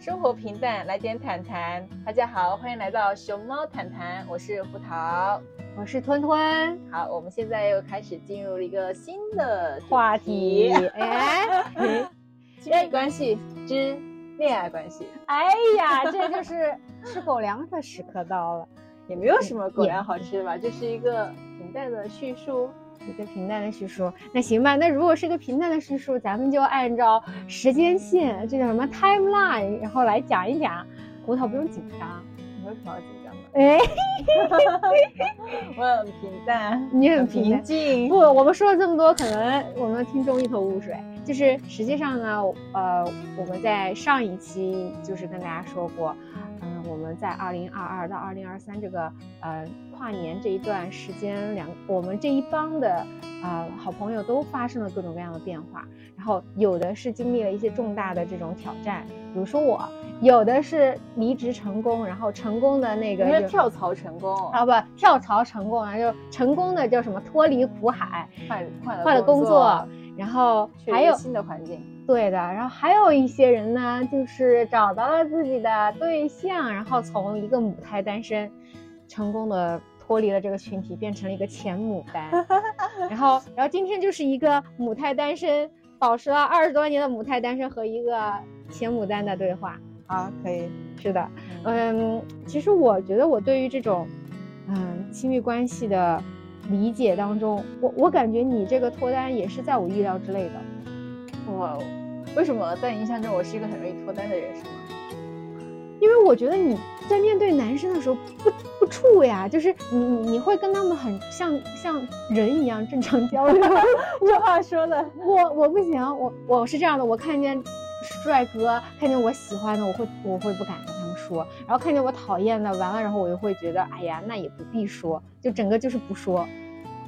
生活平淡，来点谈谈。大家好，欢迎来到熊猫谈谈，我是胡桃，我是吞吞。好，我们现在又开始进入了一个新的话题，哎，亲密关系之恋爱关系。哎呀，这就是吃狗粮的时刻到了，也没有什么狗粮好吃吧，这是一个平淡的叙述。一个平淡的叙述，那行吧。那如果是个平淡的叙述，咱们就按照时间线，这叫什么 timeline，然后来讲一讲。胡桃不用紧张，你为什么要紧张呢？哎，我很平淡，你很平静。不，我们说了这么多，可能我们听众一头雾水。就是实际上呢，呃，我们在上一期就是跟大家说过，嗯，我们在二零二二到二零二三这个呃。跨年这一段时间，两我们这一帮的啊好朋友都发生了各种各样的变化，然后有的是经历了一些重大的这种挑战，比如说我，有的是离职成功，然后成功的那个跳槽成功啊不跳槽成功，然后就成功的叫什么脱离苦海，换换换了工作，然后还有新的环境，对的，然后还有一些人呢，就是找到了自己的对象，然后从一个母胎单身。成功的脱离了这个群体，变成了一个前母单，然后，然后今天就是一个母胎单身，保持了二十多年的母胎单身和一个前母单的对话。好，可以，是的，嗯，其实我觉得我对于这种，嗯，亲密关系的理解当中，我我感觉你这个脱单也是在我意料之内的。我为什么在你印象中我是一个很容易脱单的人，是吗？因为我觉得你在面对男生的时候不不怵呀，就是你你你会跟他们很像像人一样正常交流。这话说的，我我不行，我我是这样的，我看见帅哥，看见我喜欢的，我会我会不敢跟他们说，然后看见我讨厌的，完了然后我又会觉得，哎呀，那也不必说，就整个就是不说。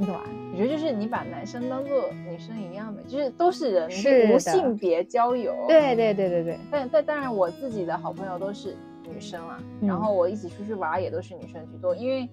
你懂啊？我觉得就是你把男生当做女生一样的，就是都是人，是无性别交友。对对对对对。但但当然，我自己的好朋友都是女生啊，然后我一起出去玩也都是女生居多。因为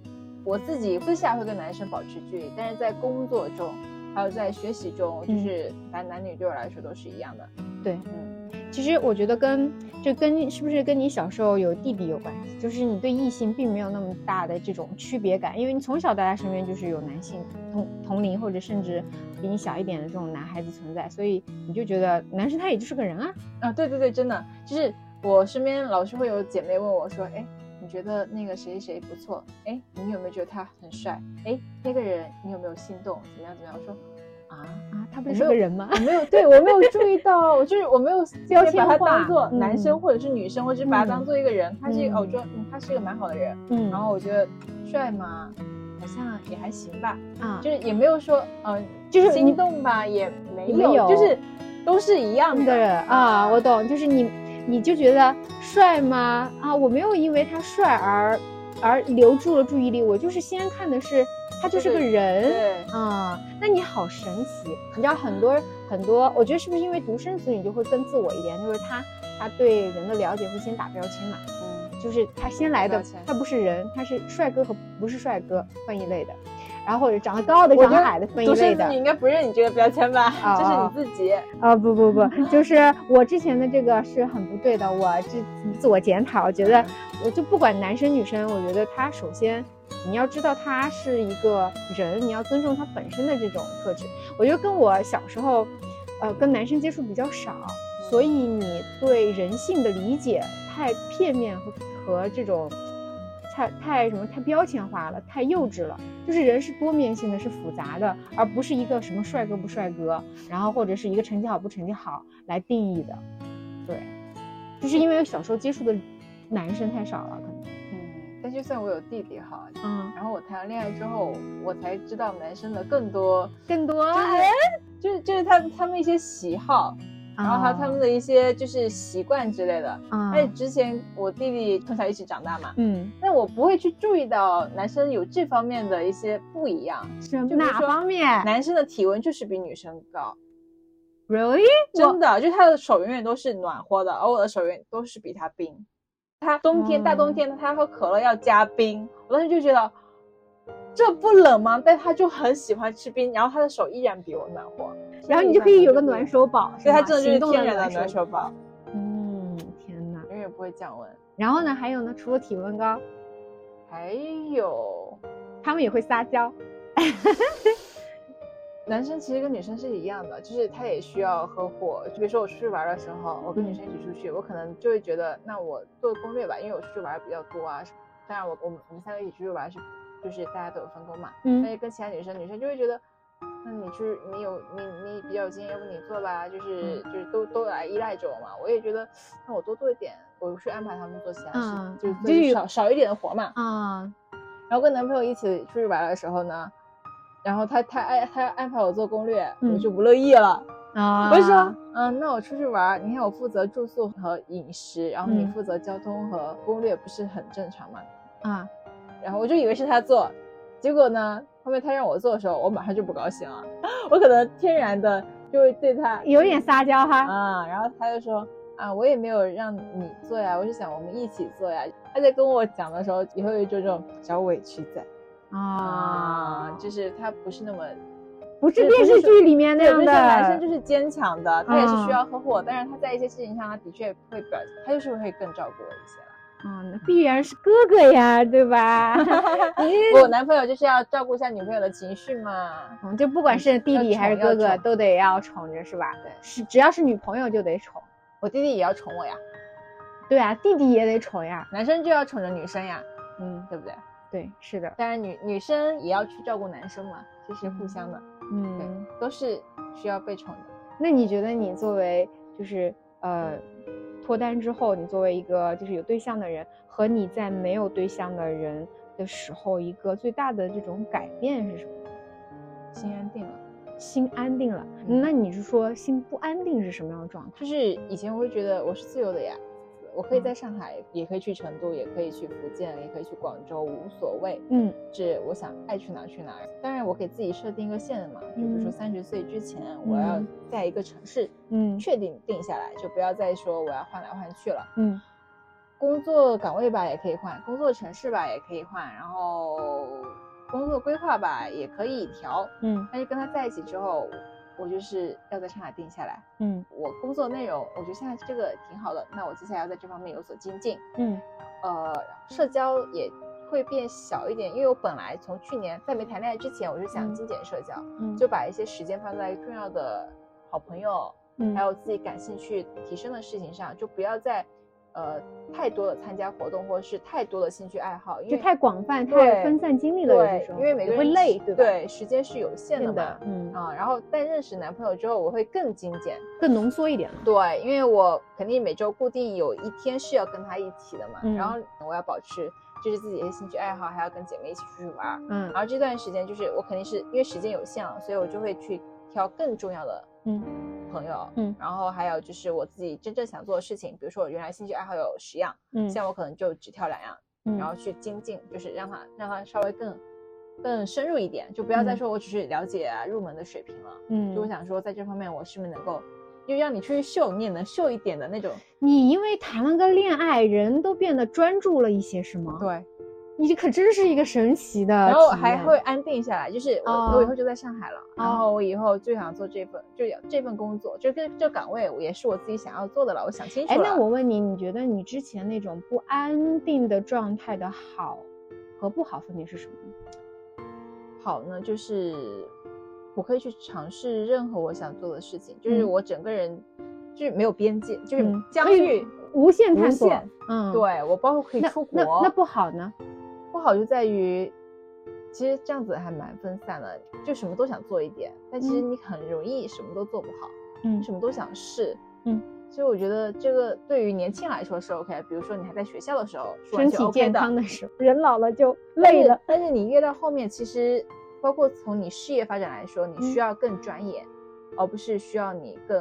我自己私下会跟男生保持距离，但是在工作中还有在学习中，就是男男女对我来说都是一样的。对，嗯。其实我觉得跟这跟是不是跟你小时候有弟弟有关系，就是你对异性并没有那么大的这种区别感，因为你从小到大身边就是有男性同同龄或者甚至比你小一点的这种男孩子存在，所以你就觉得男生他也就是个人啊啊！对对对，真的就是我身边老是会有姐妹问我说，哎，你觉得那个谁谁谁不错？哎，你有没有觉得他很帅？哎，那个人你有没有心动？怎么样怎么样？我说。啊啊，他不是个人吗？我没有，对我没有注意到，我就是我没有 标签把他当做男生或者是女生，我只把他当做一个人。他是一个，我觉得他是一个蛮好的人。嗯，然后我觉得帅吗？好像也还行吧。啊，就是也没有说，嗯，就是心动吧，也没有，就是都是一样的啊。我懂，就是你，你就觉得帅吗？啊，我没有因为他帅而而留住了注意力，我就是先看的是。他就是个人啊，那你好神奇！你知道很多很多，我觉得是不是因为独生子女就会更自我一点？就是他他对人的了解会先打标签嘛，嗯，就是他先来的，他不是人，他是帅哥和不是帅哥分一类的，然后或者长得高的长得矮的分一类的。你应该不认你这个标签吧？这是你自己啊？不不不，就是我之前的这个是很不对的，我这自我检讨，我觉得我就不管男生女生，我觉得他首先。你要知道他是一个人，你要尊重他本身的这种特质。我觉得跟我小时候，呃，跟男生接触比较少，所以你对人性的理解太片面和和这种太太什么太标签化了，太幼稚了。就是人是多面性的，是复杂的，而不是一个什么帅哥不帅哥，然后或者是一个成绩好不成绩好来定义的。对，就是因为小时候接触的男生太少了，但就算我有弟弟哈，嗯，然后我谈了恋爱之后，我才知道男生的更多更多，就是就是他他们一些喜好，然后还有他们的一些就是习惯之类的。啊，且之前我弟弟从小一起长大嘛，嗯，那我不会去注意到男生有这方面的一些不一样。是哪方面？男生的体温就是比女生高，really？真的，就他的手永远都是暖和的，而我的手永远都是比他冰。他冬天大冬天，他喝可乐要加冰，我当时就觉得这不冷吗？但他就很喜欢吃冰，然后他的手依然比我暖和，然后你就可以有个暖手宝，所以他真的就是天然的暖手宝。嗯，天哪，永远不会降温。然后呢，还有呢，除了体温高，还有他们也会撒娇。男生其实跟女生是一样的，就是他也需要呵护。就比如说我出去玩的时候，我跟女生一起出去，我可能就会觉得，那我做攻略吧，因为我出去玩比较多啊。当然，我我们我们三个一起出去玩是，就是大家都有分工嘛。嗯。但是跟其他女生，女生就会觉得，那你去你有你你比较有经验，要不你做吧，就是就是都都来依赖着我嘛。我也觉得，那我多做一点，我去安排他们做其他事，就是少少一点的活嘛。啊。然后跟男朋友一起出去玩的时候呢？然后他他安他安排我做攻略，我就不乐意了啊！我就说，嗯，那我出去玩，你看我负责住宿和饮食，然后你负责交通和攻略，不是很正常吗？啊！然后我就以为是他做，结果呢，后面他让我做的时候，我马上就不高兴了，我可能天然的就会对他有点撒娇哈啊！然后他就说，啊，我也没有让你做呀，我是想我们一起做呀。他在跟我讲的时候，也会有这种小委屈在。啊，就是他不是那么，不是电视剧里面那样的男生，就是坚强的，他也是需要呵护，但是他在一些事情上，他的确会表，他就是会更照顾我一些了。嗯，那必然是哥哥呀，对吧？我男朋友就是要照顾一下女朋友的情绪嘛，嗯，就不管是弟弟还是哥哥，都得要宠着，是吧？对，是只要是女朋友就得宠，我弟弟也要宠我呀，对啊，弟弟也得宠呀，男生就要宠着女生呀，嗯，对不对？对，是的，当然女女生也要去照顾男生嘛，这是互相的，嗯，对，都是需要被宠的。那你觉得你作为就是呃脱单之后，你作为一个就是有对象的人，和你在没有对象的人的时候，一个最大的这种改变是什么？心安定了，心安定了。那你是说心不安定是什么样的状态？就是以前我会觉得我是自由的呀。我可以在上海，也可以去成都，也可以去福建，也可以去广州，无所谓。嗯，是我想爱去哪去哪。当然，我给自己设定一个线嘛，就比如说三十岁之前，我要在一个城市，嗯，确定定下来，就不要再说我要换来换去了。嗯，工作岗位吧也可以换，工作城市吧也可以换，然后工作规划吧也可以调。嗯，但是跟他在一起之后。我就是要在上海定下来，嗯，我工作内容，我觉得现在这个挺好的，那我接下来要在这方面有所精进，嗯，呃，社交也会变小一点，因为我本来从去年在没谈恋爱之前，我就想精简社交，嗯，就把一些时间放在重要的好朋友，嗯，还有自己感兴趣提升的事情上，就不要再。呃，太多的参加活动或者是太多的兴趣爱好，因为太广泛、太分散精力了。对，因为每个人会累，对吧？对，时间是有限的嘛。嗯啊，然后但认识男朋友之后，我会更精简、更浓缩一点了。对，因为我肯定每周固定有一天是要跟他一起的嘛。嗯。然后我要保持就是自己的兴趣爱好，还要跟姐妹一起出去玩。嗯。然后这段时间就是我肯定是因为时间有限了，所以我就会去挑更重要的。嗯，朋友，嗯，然后还有就是我自己真正想做的事情，比如说我原来兴趣爱好有十样，嗯，现在我可能就只挑两样，嗯然后去精进，就是让它让它稍微更更深入一点，就不要再说我只是了解啊入门的水平了，嗯，就我想说在这方面我是不是能够，就让你出去秀，你也能秀一点的那种。你因为谈了个恋爱，人都变得专注了一些，是吗？对。你可真是一个神奇的，然后还会安定下来。就是我，我以后就在上海了，然后我以后就想做这份，就这份工作，就跟这岗位，也是我自己想要做的了。我想清楚了。哎，那我问你，你觉得你之前那种不安定的状态的好和不好分别是什么？好呢，就是我可以去尝试任何我想做的事情，就是我整个人就是没有边界，就是疆域无限探索。嗯，对我包括可以出国。那那不好呢？不好就在于，其实这样子还蛮分散的，就什么都想做一点，但其实你很容易什么都做不好，嗯，什么都想试，嗯，所以我觉得这个对于年轻来说是 OK，比如说你还在学校的时候，身体健康的。时候，人老了就累了，但是你越到后面，其实包括从你事业发展来说，你需要更专业，而不是需要你更。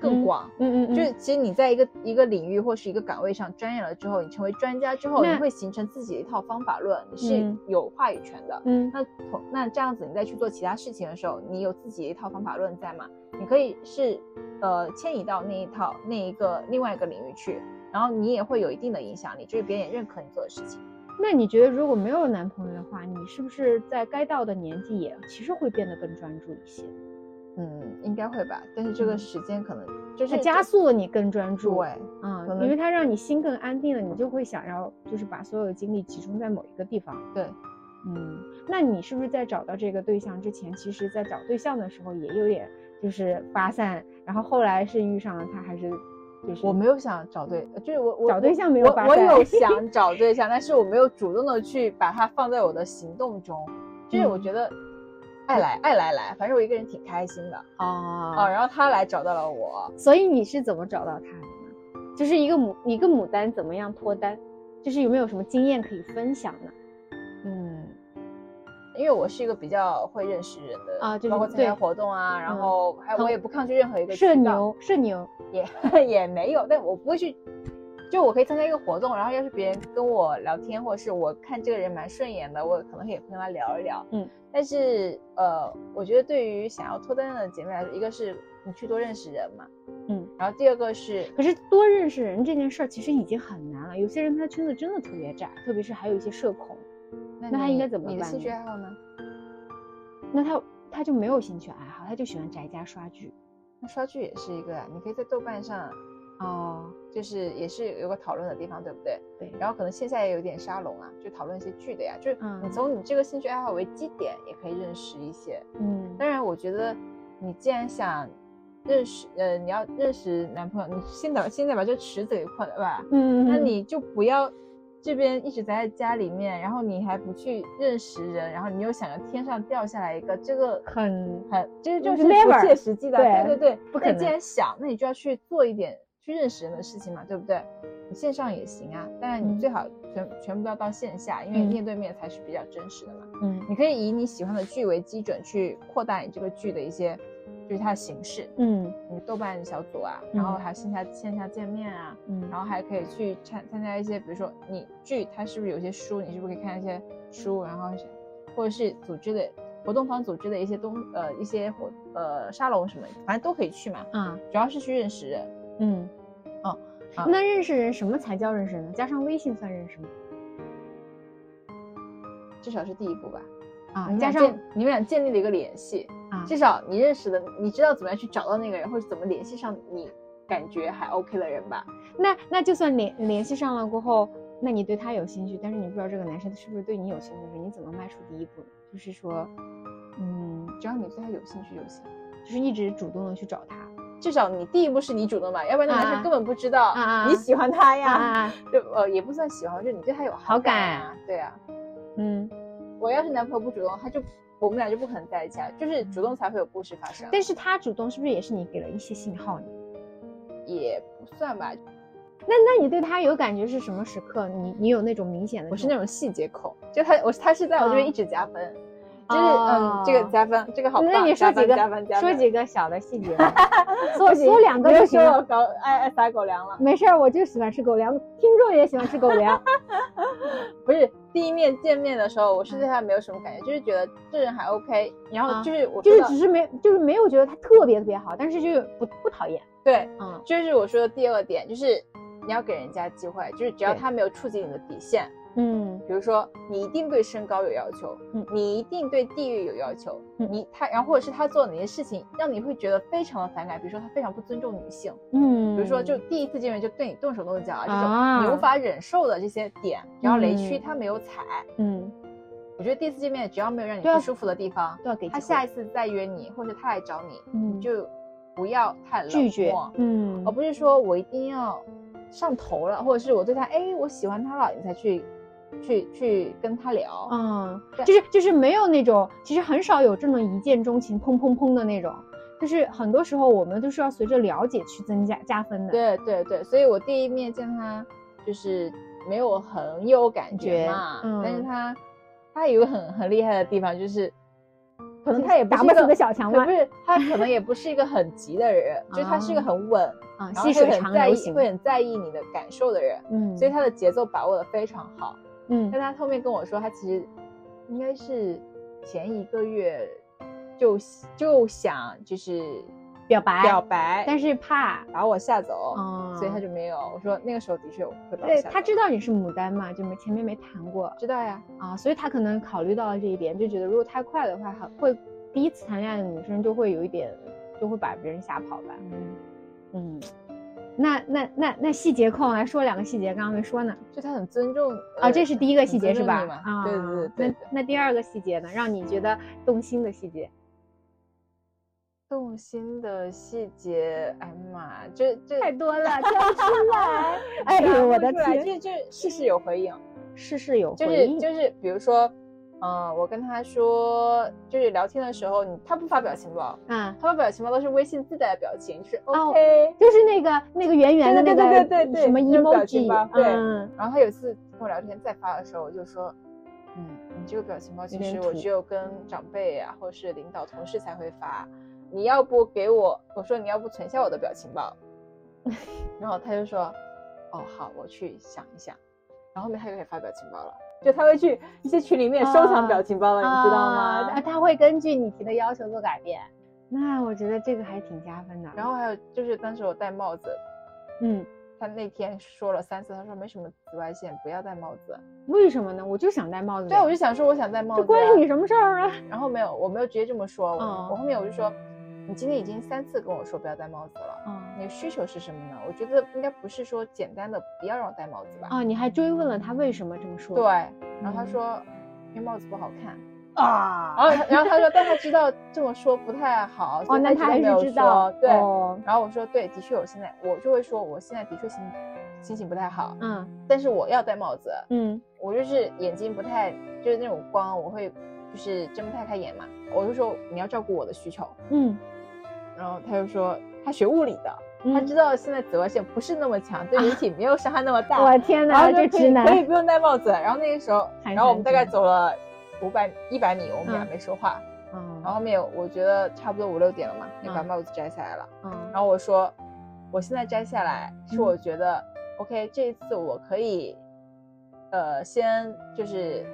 更广，嗯嗯，就是其实你在一个一个领域或是一个岗位上专业了之后，你成为专家之后，你会形成自己的一套方法论，你是有话语权的。嗯，那同那这样子，你再去做其他事情的时候，你有自己的一套方法论在嘛？你可以是呃迁移到那一套那一个另外一个领域去，然后你也会有一定的影响力，就是别人也认可你做的事情。那你觉得如果没有男朋友的话，你是不是在该到的年纪也其实会变得更专注一些？嗯，应该会吧，但是这个时间可能就是加速了你更专注，对，嗯，因为它让你心更安定了，你就会想要就是把所有的精力集中在某一个地方，对，嗯，那你是不是在找到这个对象之前，其实在找对象的时候也有点就是发散，然后后来是遇上了他，还是就是我没有想找对，就是我我找对象没有发散，我有 想找对象，但是我没有主动的去把它放在我的行动中，就是我觉得。爱来爱来来，反正我一个人挺开心的哦哦，然后他来找到了我，所以你是怎么找到他的呢？就是一个牡一个牡丹怎么样脱单？就是有没有什么经验可以分享呢？嗯，因为我是一个比较会认识人的啊，就包括参加活动啊，然后还我也不抗拒任何一个社牛社牛也 也没有，但我不会去。就我可以参加一个活动，然后要是别人跟我聊天，或者是我看这个人蛮顺眼的，我可能也会跟他聊一聊。嗯，但是呃，我觉得对于想要脱单的姐妹来说，一个是你去多认识人嘛，嗯，然后第二个是，可是多认识人这件事儿其实已经很难了。有些人他圈子真的特别窄，特别是还有一些社恐，那他应该怎么办？你的兴趣爱好呢？那他他就没有兴趣爱好，他就喜欢宅家刷剧。那刷剧也是一个，你可以在豆瓣上。哦，就是也是有个讨论的地方，对不对？对。然后可能线下也有点沙龙啊，就讨论一些剧的呀。就是你从你这个兴趣爱好为基点，也可以认识一些。嗯。当然，我觉得你既然想认识，呃，你要认识男朋友，你现在现在把这池子给扩了吧。嗯。那你就不要这边一直宅在家里面，然后你还不去认识人，然后你又想着天上掉下来一个，这个很很，这个就是不切实际的。对对对。不可能。那既然想，那你就要去做一点。去认识人的事情嘛，对不对？你线上也行啊，当然你最好全全部都要到线下，因为面对面才是比较真实的嘛。嗯，你可以以你喜欢的剧为基准去扩大你这个剧的一些，就是它的形式。嗯，你豆瓣小组啊，然后还有线下线下见面啊，嗯，然后还可以去参参加一些，比如说你剧它是不是有些书，你是不是可以看一些书，然后或者是组织的活动方组织的一些东呃一些活呃沙龙什么，反正都可以去嘛。嗯，主要是去认识人。嗯，哦，那认识人什么才叫认识呢？加上微信算认识吗？至少是第一步吧。啊，加上你们俩建立了一个联系啊，至少你认识的，你知道怎么样去找到那个人，或者怎么联系上你感觉还 OK 的人吧。那那就算联联系上了过后，那你对他有兴趣，但是你不知道这个男生是不是对你有兴趣时，你怎么迈出第一步呢？就是说，嗯，只要你对他有兴趣就行，就是一直主动的去找他。至少你第一步是你主动嘛，要不然那男生根本不知道你喜欢他呀，就呃也不算喜欢，就你对他有好感啊，对啊，嗯，我要是男朋友不主动，他就我们俩就不可能在一起啊，就是主动才会有故事发生。但是他主动是不是也是你给了一些信号呢？也不算吧。那那你对他有感觉是什么时刻？你你有那种明显的？我是那种细节控，就他我他是在我这边一直加分。就是嗯，这个加分，这个好。那你说几个？说几个小的细节。说说两个就行了。狗爱爱撒狗粮了。没事儿，我就喜欢吃狗粮，听众也喜欢吃狗粮。不是第一面见面的时候，我是对他没有什么感觉，就是觉得这人还 OK。然后就是我就是只是没就是没有觉得他特别特别好，但是就是不不讨厌。对，嗯，就是我说的第二个点，就是你要给人家机会，就是只要他没有触及你的底线。嗯，比如说你一定对身高有要求，嗯，你一定对地域有要求，你他然后或者是他做哪些事情让你会觉得非常的反感，比如说他非常不尊重女性，嗯，比如说就第一次见面就对你动手动脚啊这种你无法忍受的这些点，然后雷区他没有踩，嗯，我觉得第一次见面只要没有让你不舒服的地方，都要给他下一次再约你，或者他来找你，嗯，就不要太拒绝，嗯，而不是说我一定要上头了，或者是我对他哎我喜欢他了你才去。去去跟他聊，嗯，就是就是没有那种，其实很少有这种一见钟情，砰砰砰的那种，就是很多时候我们都是要随着了解去增加加分的。对对对，所以我第一面见他就是没有很有感觉嘛，但是他他有个很很厉害的地方，就是可能他也打不死的小强吧，不是他可能也不是一个很急的人，就是他是一个很稳啊，细水长流型，会很在意你的感受的人，嗯，所以他的节奏把握的非常好。嗯，但他后面跟我说，他其实应该是前一个月就就想就是表白表白，但是怕把我吓走，所以他就没有。我说那个时候的确会把我吓走。他知道你是牡丹嘛，就没前面没谈过，知道呀啊，所以他可能考虑到了这一点，就觉得如果太快的话，会第一次谈恋爱的女生就会有一点，就会把别人吓跑吧。嗯嗯，那那那那细节控来说两个细节，刚刚没说呢。就他很尊重啊，这是第一个细节是吧？啊，对对对。那那第二个细节呢？让你觉得动心的细节？动心的细节，哎妈，这这太多了，挑出来。哎呦，我的天，这这事事有回应，事事有回应，就是就是，比如说，嗯，我跟他说，就是聊天的时候，你他不发表情包，嗯，他发表情包都是微信自带的表情，就是 OK，就是那个那个圆圆的那个对对对对什么 emoji，对。然后他有一次跟我聊天再发的时候，我就说，嗯，你这个表情包其实我只有跟长辈啊，或者是领导同事才会发。你要不给我？我说你要不存下我的表情包，然后他就说，哦好，我去想一想。然后后面他又可以发表情包了，就他会去一些群里面收藏表情包了，你知道吗？他会根据你提的要求做改变。那我觉得这个还挺加分的。然后还有就是当时我戴帽子，嗯，他那天说了三次，他说没什么紫外线，不要戴帽子。为什么呢？我就想戴帽子。对，我就想说我想戴帽子，这关你什么事儿啊？然后没有，我没有直接这么说，我后面我就说。你今天已经三次跟我说不要戴帽子了，嗯，你的需求是什么呢？我觉得应该不是说简单的不要让我戴帽子吧？啊，你还追问了他为什么这么说？对，然后他说因为帽子不好看啊，然后然后他说但他知道这么说不太好，哦，那他还是知道，对，然后我说对，的确我现在我就会说我现在的确心心情不太好，嗯，但是我要戴帽子，嗯，我就是眼睛不太就是那种光我会就是睁不太开眼嘛，我就说你要照顾我的需求，嗯。然后他就说他学物理的，他知道现在紫外线不是那么强，对人体没有伤害那么大。我天哪，这直男可以不用戴帽子。然后那个时候，然后我们大概走了五百一百米，我们俩没说话。嗯。然后后面我觉得差不多五六点了嘛，你把帽子摘下来了。嗯。然后我说，我现在摘下来是我觉得 OK，这一次我可以，呃，先就是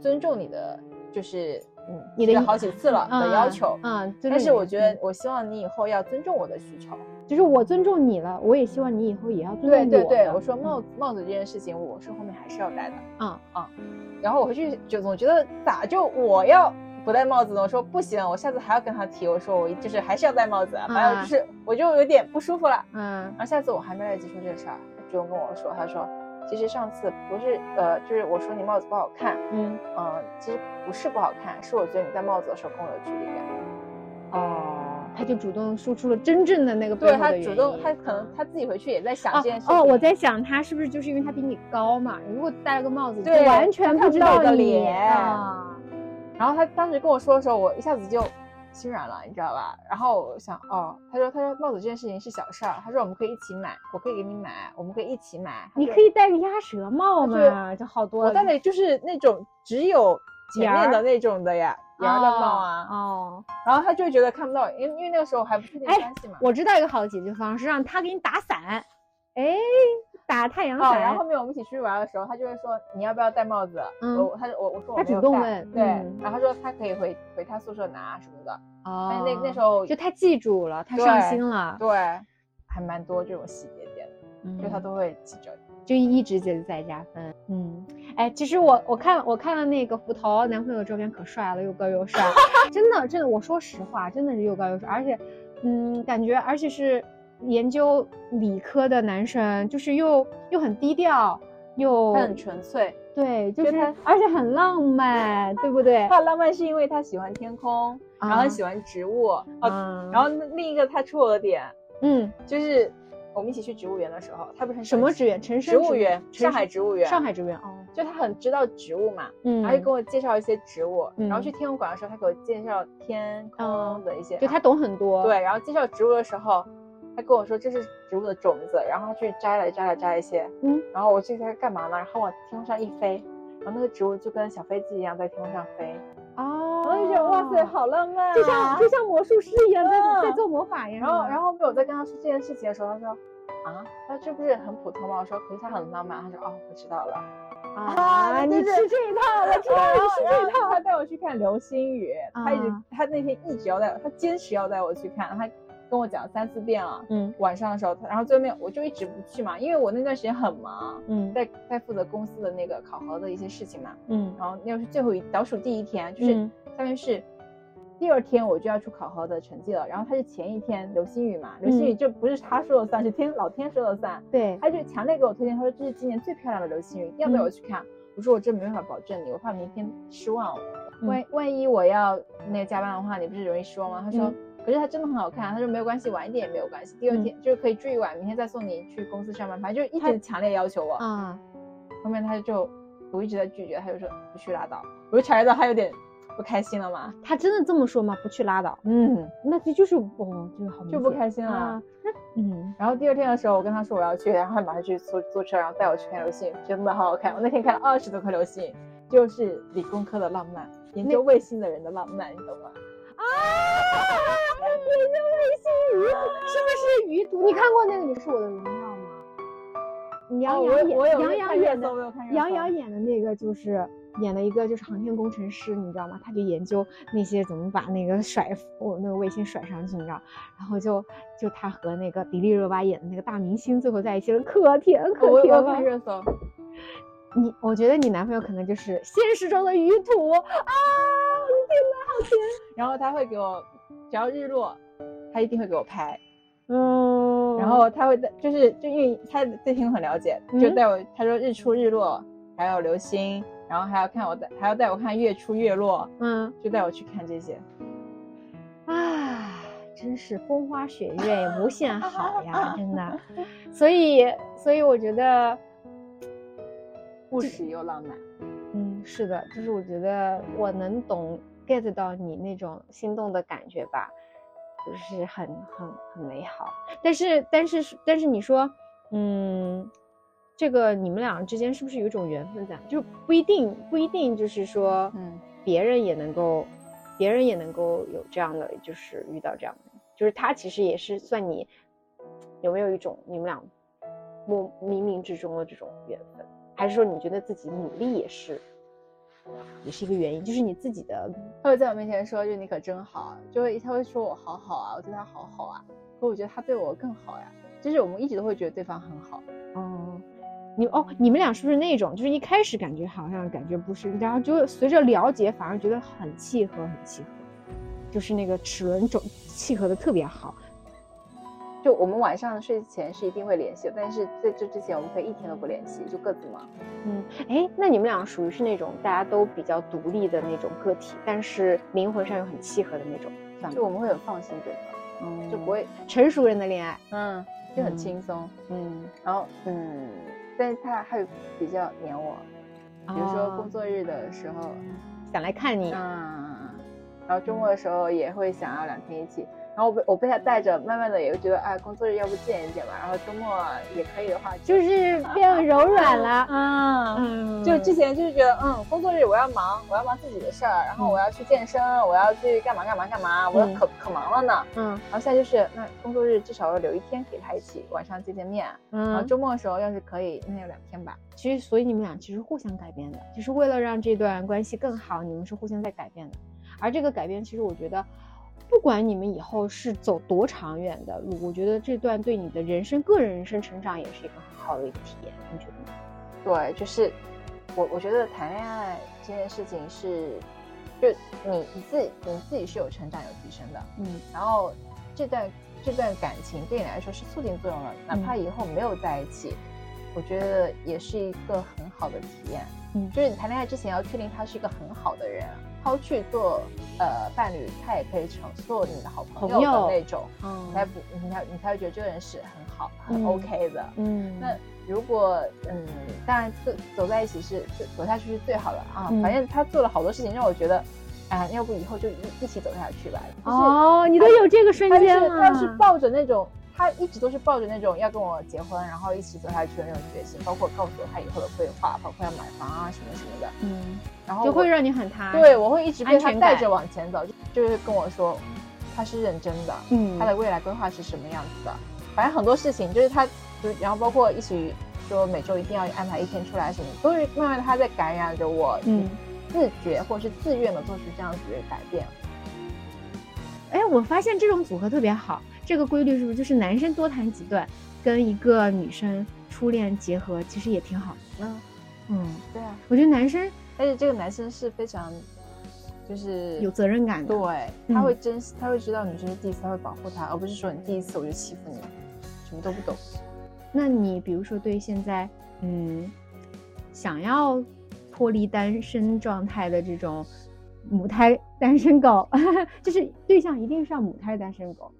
尊重你的，就是。嗯，你的好几次了的要求，嗯，但是我觉得，我希望你以后要尊重我的需求，就是我尊重你了，我也希望你以后也要尊重我。对对对，我说帽子帽子这件事情，我是后面还是要戴的，嗯嗯，然后我回去就总觉得咋就我要不戴帽子呢？我说不行，我下次还要跟他提，我说我就是还是要戴帽子，反正就是我就有点不舒服了，嗯，然后下次我还没来得及说这个事儿，他主动跟我说，他说。其实上次不是，呃，就是我说你帽子不好看，嗯，呃，其实不是不好看，是我觉得你戴帽子的时候跟我有距离感。哦，他就主动说出了真正的那个对他主动，他可能他自己回去也在想这件事。哦，我在想他是不是就是因为他比你高嘛？如果戴了个帽子，就完全不知道你的脸。然后他当时跟我说的时候，我一下子就。心软了，你知道吧？然后我想，哦，他说，他说帽子这件事情是小事儿，他说我们可以一起买，我可以给你买，我们可以一起买。你可以戴个鸭舌帽嘛，就好多了。我戴的就是那种只有前面的那种的呀，檐的帽啊。哦。然后他就觉得看不到，因因为那个时候还不确定关系嘛。我知道一个好的解决方式，让他给你打伞。哎。打太阳伞，然后后面我们一起出去玩的时候，他就会说你要不要戴帽子？我他我我说他主动问，对，然后他说他可以回回他宿舍拿什么的。哦，那那时候就他记住了，他上心了，对，还蛮多这种细节点的，就他都会记着，就一直觉得在加分。嗯，哎，其实我我看我看了那个福桃男朋友的照片，可帅了，又高又帅，真的真的，我说实话，真的是又高又帅，而且，嗯，感觉而且是。研究理科的男生就是又又很低调，又很纯粹，对，就是而且很浪漫，对不对？他浪漫是因为他喜欢天空，然后喜欢植物，啊，然后另一个他戳我的点，嗯，就是我们一起去植物园的时候，他不是什么植园？城植物园，上海植物园，上海植物园哦，就他很知道植物嘛，嗯，然后跟我介绍一些植物，然后去天文馆的时候，他给我介绍天空的一些，就他懂很多，对，然后介绍植物的时候。他跟我说这是植物的种子，然后他去摘了摘了摘一些，嗯，然后我去他干嘛呢？然后往天空上一飞，然后那个植物就跟小飞机一样在天空上飞，哦，然后就觉得哇塞，好浪漫，就像就像魔术师一样在在做魔法一样。然后然后我在跟他说这件事情的时候，他说啊，他这不是很普通吗？我说可是他很浪漫。他说哦，我知道了。啊，你吃这一套，我知道你吃这一套。他带我去看流星雨，他一直他那天一直要带，他坚持要带我去看，他。跟我讲三四遍了，嗯，晚上的时候，然后最后面我就一直不去嘛，因为我那段时间很忙，嗯，在在负责公司的那个考核的一些事情嘛，嗯，然后那又是最后一倒数第一天，就是下面是第二天我就要出考核的成绩了，然后他是前一天流星雨嘛，流星雨就不是他说了算，是天老天说了算。对，他就强烈给我推荐，他说这是今年最漂亮的流星雨，要不要带我去看。我说我真没办法保证你，我怕明天失望。万万一我要那个加班的话，你不是容易失望吗？他说，可是它真的很好看。他说没有关系，晚一点也没有关系。第二天就是可以住一晚，明天再送你去公司上班。反正就一直强烈要求我啊。后面他就我一直在拒绝，他就说不去拉倒。我就察觉到他有点。不开心了嘛？他真的这么说吗？不去拉倒。嗯，那这就是哦，就好就不开心了。嗯，然后第二天的时候，我跟他说我要去，然后他马上去租租车，然后带我去看流星，真的好好看。我那天看了二十多颗流星，就是理工科的浪漫，研究卫星的人的浪漫，你懂吗？啊！研究卫星鱼是不是鱼图？你看过那个《你是我的荣耀》吗？杨洋演杨洋演的杨洋演的那个就是。演了一个就是航天工程师，你知道吗？他就研究那些怎么把那个甩我那个卫星甩上去，你知道？然后就就他和那个迪丽热巴演的那个大明星最后在一起了，可甜可甜了。我看热搜。你我觉得你男朋友可能就是现实中的鱼土啊！天哪，好甜。然后他会给我，只要日落，他一定会给我拍。嗯。然后他会带，就是就因为他对天很了解，就带我。他说日出日落还有流星。然后还要看我带，还要带我看月出月落，嗯，就带我去看这些，啊，真是风花雪月无限好呀，真的。所以，所以我觉得务实又浪漫。嗯，是的，就是我觉得我能懂 get 到你那种心动的感觉吧，就是很很很美好。但是，但是，但是你说，嗯。这个你们俩之间是不是有一种缘分在？就不一定，不一定，就是说，嗯，别人也能够，别人也能够有这样的，就是遇到这样的，就是他其实也是算你有没有一种你们俩莫冥冥之中的这种缘分，还是说你觉得自己努力也是，也是一个原因？就是你自己的，他会在我面前说，就你可真好，就会他会说我好好啊，我对他好好啊，可我觉得他对我更好呀，就是我们一直都会觉得对方很好，嗯。你哦，你们俩是不是那种，就是一开始感觉好像感觉不是，然后就随着了解反而觉得很契合，很契合，就是那个齿轮种契合的特别好。就我们晚上睡前是一定会联系，但是在这之前我们可以一天都不联系，就各自忙。嗯，哎，那你们俩属于是那种大家都比较独立的那种个体，但是灵魂上又很契合的那种，就我们会很放心对方，嗯，就不会成熟人的恋爱，嗯，就很轻松，嗯，然后嗯。但是他还比较黏我，比如说工作日的时候想来看你，嗯，然后周末的时候也会想要两天一起。然后我被我被他带着，慢慢的也会觉得，哎，工作日要不见一见吧。然后周末也可以的话，就是变柔软了啊。嗯，就之前就是觉得，嗯，工作日我要忙，我要忙自己的事儿，然后我要去健身，我要去干嘛干嘛干嘛，我可可忙了呢。嗯，然后现在就是，那工作日至少要留一天给他一起晚上见见面。嗯，然后周末的时候要是可以，那就两天吧。其实，所以你们俩其实互相改变的，就是为了让这段关系更好，你们是互相在改变的。而这个改变，其实我觉得。不管你们以后是走多长远的路，我觉得这段对你的人生、个人人生成长也是一个很好的一个体验。你觉得呢？对，就是我，我觉得谈恋爱这件事情是，就你你自己你自己是有成长、有提升的。嗯，然后这段这段感情对你来说是促进作用的，哪怕以后没有在一起，我觉得也是一个很好的体验。嗯，就是你谈恋爱之前要确定他是一个很好的人。抛去做呃伴侣，他也可以成做你的好朋友的那种，嗯，才不你才你才会觉得这个人是很好很 OK 的，嗯。那如果嗯，当然走走在一起是走下去是最好的啊。反正他做了好多事情让我觉得，哎，要不以后就一一起走下去吧。哦，你都有这个瞬间了。他是抱着那种。他一直都是抱着那种要跟我结婚，然后一起走下去的那种决心，包括告诉我他以后的规划，包括要买房啊什么什么的。嗯，然后就会让你很踏实。对，我会一直被他带着往前走，就就是跟我说他是认真的，嗯，他的未来规划是什么样子的。反正很多事情就是他，就然后包括一起说每周一定要安排一天出来什么，都是慢慢他在感染着我，嗯，自觉或是自愿的做出这样子的改变。哎，我发现这种组合特别好。这个规律是不是就是男生多谈几段，跟一个女生初恋结合，其实也挺好的。嗯嗯，对啊，我觉得男生，而且这个男生是非常就是有责任感的。对，他会珍惜，他会知道女生是第一次，他会保护她，而不是说你第一次我就欺负你，什么都不懂。那你比如说对现在嗯想要脱离单身状态的这种母胎单身狗，就是对象一定是要母胎单身狗，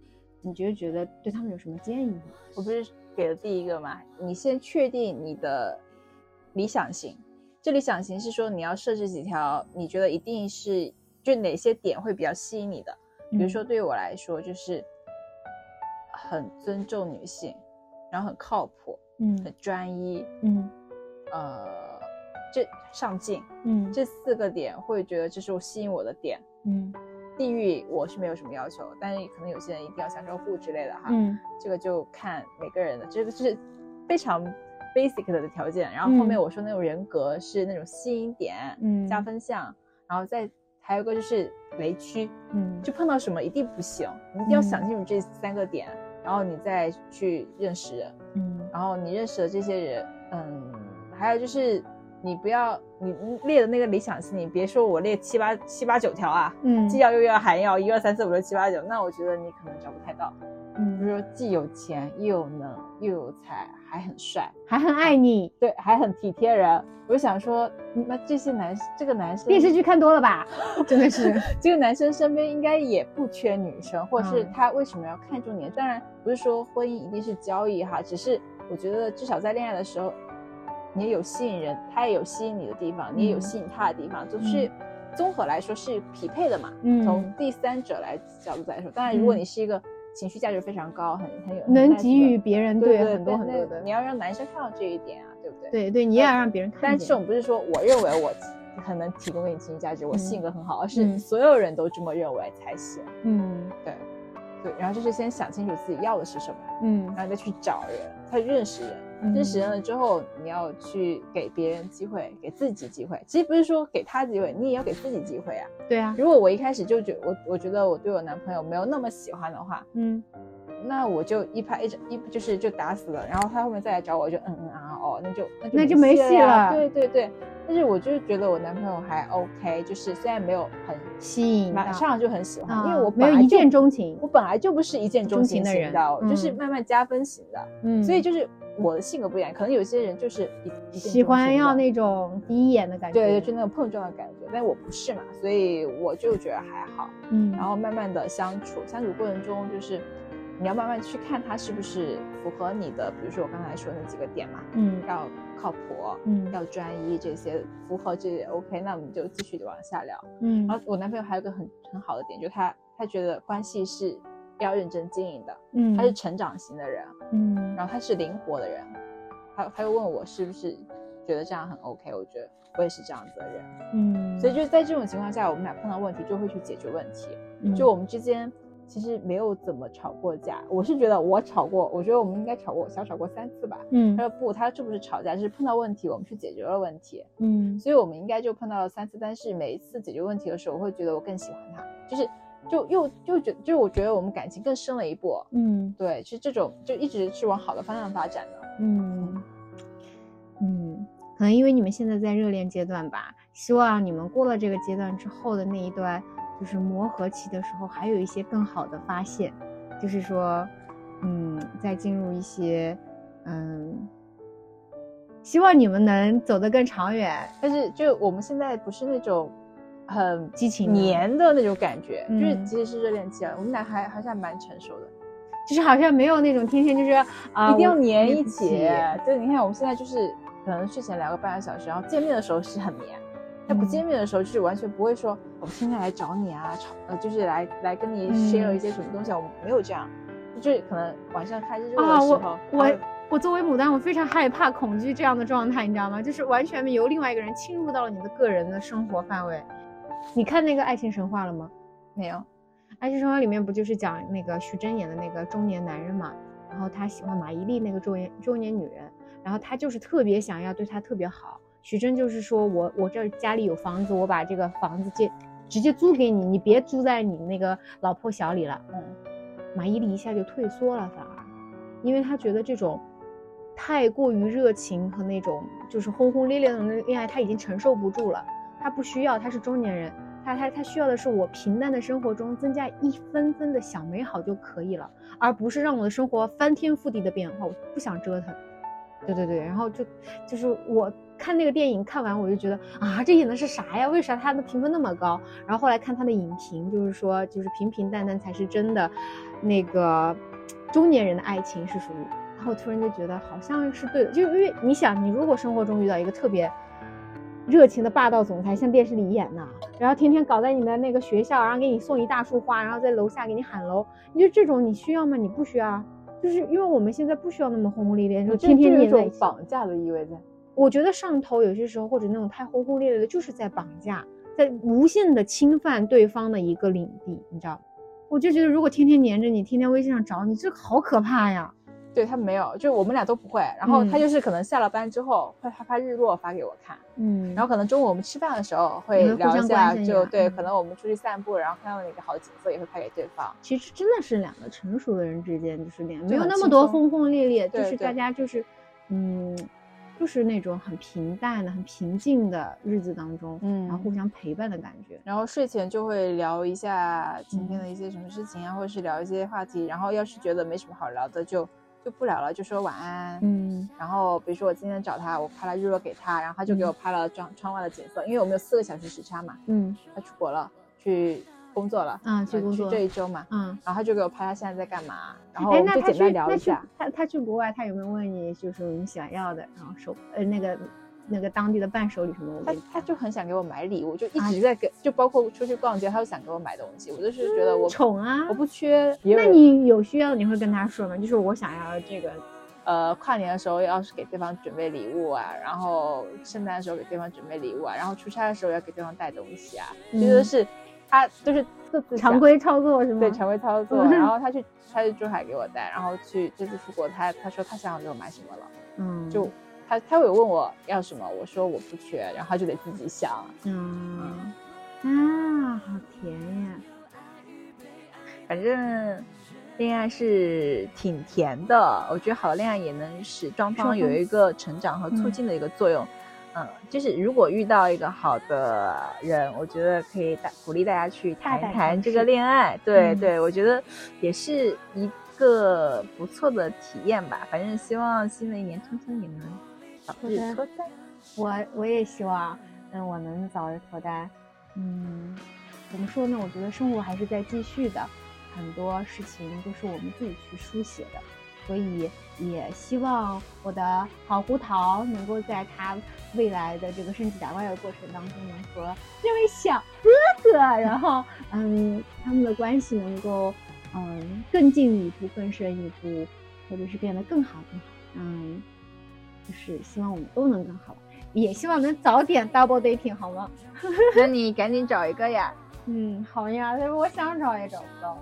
你觉得觉得对他们有什么建议吗？我不是给了第一个嘛，你先确定你的理想型，这理想型是说你要设置几条，你觉得一定是就哪些点会比较吸引你的，比如说对于我来说就是很尊重女性。然后很靠谱，嗯，很专一，嗯，呃，这上进，嗯，这四个点会觉得这是我吸引我的点，嗯，地域我是没有什么要求，但是可能有些人一定要享受户之类的哈，嗯，这个就看每个人的，这个是非常 basic 的条件。然后后面我说那种人格是那种吸引点，嗯，加分项，然后再还有一个就是雷区，嗯，就碰到什么一定不行，你一定要想清楚这三个点。然后你再去认识人，嗯，然后你认识的这些人，嗯，还有就是你不要你列的那个理想型，你别说我列七八七八九条啊，嗯，既要又要还要一二三四五六七八九，那我觉得你可能找不太到，嗯，比如说既有钱又有能又有才。还很帅，还很爱你，对，还很体贴人。我就想说，那这些男，这个男生电视剧看多了吧？真的是，这个男生身边应该也不缺女生，或者是他为什么要看重你？当然不是说婚姻一定是交易哈，只是我觉得至少在恋爱的时候，你也有吸引人，他也有吸引你的地方，你也有吸引他的地方，就是综合来说是匹配的嘛。嗯，从第三者来角度来说，当然如果你是一个。情绪价值非常高，很很有能给予别人对很多很多的。你要让男生看到这一点啊，对不对？对对，你也要让别人看。但这种不是说我认为我很能提供给你情绪价值，我性格很好，而是所有人都这么认为才行。嗯，对对。然后就是先想清楚自己要的是什么，嗯，然后再去找人，再认识人。认识人了之后，你要去给别人机会，给自己机会。其实不是说给他机会，你也要给自己机会啊。对啊。如果我一开始就觉我我觉得我对我男朋友没有那么喜欢的话，嗯，那我就一拍一一就是就打死了。然后他后面再来找我，就嗯嗯啊哦，那就那就那就没戏了。对对对。但是我就是觉得我男朋友还 OK，就是虽然没有很吸引，马上就很喜欢，因为我没有一见钟情，我本来就不是一见钟情的人，就是慢慢加分型的。嗯，所以就是。我的性格不一样，可能有些人就是喜欢要那种第一眼的感觉，对对，就那种碰撞的感觉。但我不是嘛，所以我就觉得还好。嗯，然后慢慢的相处，相处过程中就是你要慢慢去看他是不是符合你的，比如说我刚才说那几个点嘛，嗯，要靠谱，嗯，要专一这些，符合这些 OK，那我们就继续往下聊。嗯，然后我男朋友还有个很很好的点，就他他觉得关系是。要认真经营的，嗯，他是成长型的人，嗯，然后他是灵活的人，他他又问我是不是觉得这样很 OK，我觉得我也是这样子的人，嗯，所以就在这种情况下，我们俩碰到问题就会去解决问题，就我们之间其实没有怎么吵过架，我是觉得我吵过，我觉得我们应该吵过小吵过三次吧，嗯，他说不，他这不是吵架，是碰到问题我们去解决了问题，嗯，所以我们应该就碰到了三次，但是每一次解决问题的时候，我会觉得我更喜欢他，就是。就又就觉，就我觉得我们感情更深了一步。嗯，对，是这种，就一直是往好的方向发展的。嗯嗯，可能因为你们现在在热恋阶段吧，希望你们过了这个阶段之后的那一段，就是磨合期的时候，还有一些更好的发现。就是说，嗯，再进入一些，嗯，希望你们能走得更长远。但是，就我们现在不是那种。很激情黏的那种感觉，就是其实是热恋期啊，我们俩还还算蛮成熟的，就是好像没有那种天天就是啊一定要黏一起。就你看我们现在就是可能睡前聊个半个小时，然后见面的时候是很黏，那不见面的时候就是完全不会说我天天来找你啊，吵呃就是来来跟你 share 一些什么东西啊，我们没有这样，就是可能晚上开热的时候，我我作为牡丹，我非常害怕恐惧这样的状态，你知道吗？就是完全由另外一个人侵入到了你的个人的生活范围。你看那个《爱情神话》了吗？没有，《爱情神话》里面不就是讲那个徐峥演的那个中年男人嘛？然后他喜欢马伊琍那个中年中年女人，然后他就是特别想要对她特别好。徐峥就是说我我这家里有房子，我把这个房子借直接租给你，你别租在你那个老破小里了。嗯，马伊琍一下就退缩了，反而，因为她觉得这种太过于热情和那种就是轰轰烈烈的那恋爱，她已经承受不住了。他不需要，他是中年人，他他他需要的是我平淡的生活中增加一分分的小美好就可以了，而不是让我的生活翻天覆地的变化。我不想折腾。对对对，然后就就是我看那个电影看完我就觉得啊，这演的是啥呀？为啥他的评分那么高？然后后来看他的影评，就是说就是平平淡淡才是真的，那个中年人的爱情是属于。然后突然就觉得好像是对的，就因为你想，你如果生活中遇到一个特别。热情的霸道总裁像电视里演的，然后天天搞在你的那个学校，然后给你送一大束花，然后在楼下给你喊楼，你就这种你需要吗？你不需要，就是因为我们现在不需要那么轰轰烈烈，就天天黏在一起。绑架的意味在。我觉得上头有些时候或者那种太轰轰烈烈的，就是在绑架，在无限的侵犯对方的一个领地，你知道？我就觉得如果天天黏着你，天天微信上找你，这好可怕呀。对他没有，就我们俩都不会。然后他就是可能下了班之后会拍拍日落发给我看，嗯。然后可能中午我们吃饭的时候会聊一下，就对。可能我们出去散步，然后看到哪个好景色也会拍给对方。其实真的是两个成熟的人之间就是恋爱，没有那么多轰轰烈烈，就是大家就是，嗯，就是那种很平淡的、很平静的日子当中，嗯，然后互相陪伴的感觉。然后睡前就会聊一下今天的一些什么事情啊，或者是聊一些话题。然后要是觉得没什么好聊的，就。就不聊了，就说晚安。嗯，然后比如说我今天找他，我拍了日落给他，然后他就给我拍了窗窗外的景色，因为我们有四个小时时差嘛。嗯，他出国了，去工作了。嗯，去工作这一周嘛。嗯，然后他就给我拍他现在在干嘛，然后我们就简单聊一下。他他去国外，他有没有问你就是你想要的，然后手呃那个。那个当地的伴手礼什么，他他就很想给我买礼物，就一直在给，就包括出去逛街，他都想给我买东西。我就是觉得我宠啊，我不缺。那你有需要你会跟他说吗？就是我想要这个，呃，跨年的时候要是给对方准备礼物啊，然后圣诞的时候给对方准备礼物啊，然后出差的时候要给对方带东西啊，这都是他就是常规操作是吗？对，常规操作。然 后他去他去珠海给我带，然后去这次出国他他说他想要给我买什么了，嗯，就。他他会问我要什么，我说我不缺，然后他就得自己想。嗯啊，好甜呀！反正恋爱是挺甜的，我觉得好的恋爱也能使双方有一个成长和促进的一个作用。嗯，就是如果遇到一个好的人，我觉得可以大鼓励大家去谈一谈这个恋爱。对对，我觉得也是一个不错的体验吧。反正希望新的一年春春也能。早日脱单，我我也希望，嗯，我能早日脱单。嗯，怎么说呢？我觉得生活还是在继续的，很多事情都是我们自己去书写的，所以也希望我的好胡桃能够在他未来的这个升级打怪的过程当中，能和这位小哥哥，然后，嗯，他们的关系能够，嗯，更进一步、更深一步，或者是变得更好、更好。嗯。就是希望我们都能更好，也希望能早点 double dating 好吗？那你赶紧找一个呀。嗯，好呀，但是我想找也找不到。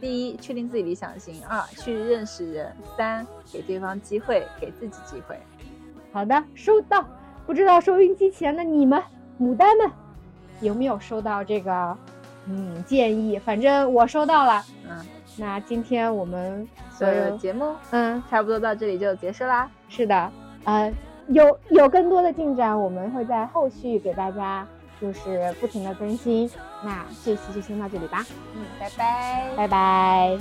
第一，确定自己理想型；二，去认识人；三，给对方机会，给自己机会。好的，收到。不知道收音机前的你们牡丹们有没有收到这个嗯建议？反正我收到了。嗯。那今天我们所有的节目，嗯，差不多到这里就结束啦。是的，呃，有有更多的进展，我们会在后续给大家就是不停的更新。那这期就先到这里吧。嗯，拜拜，拜拜。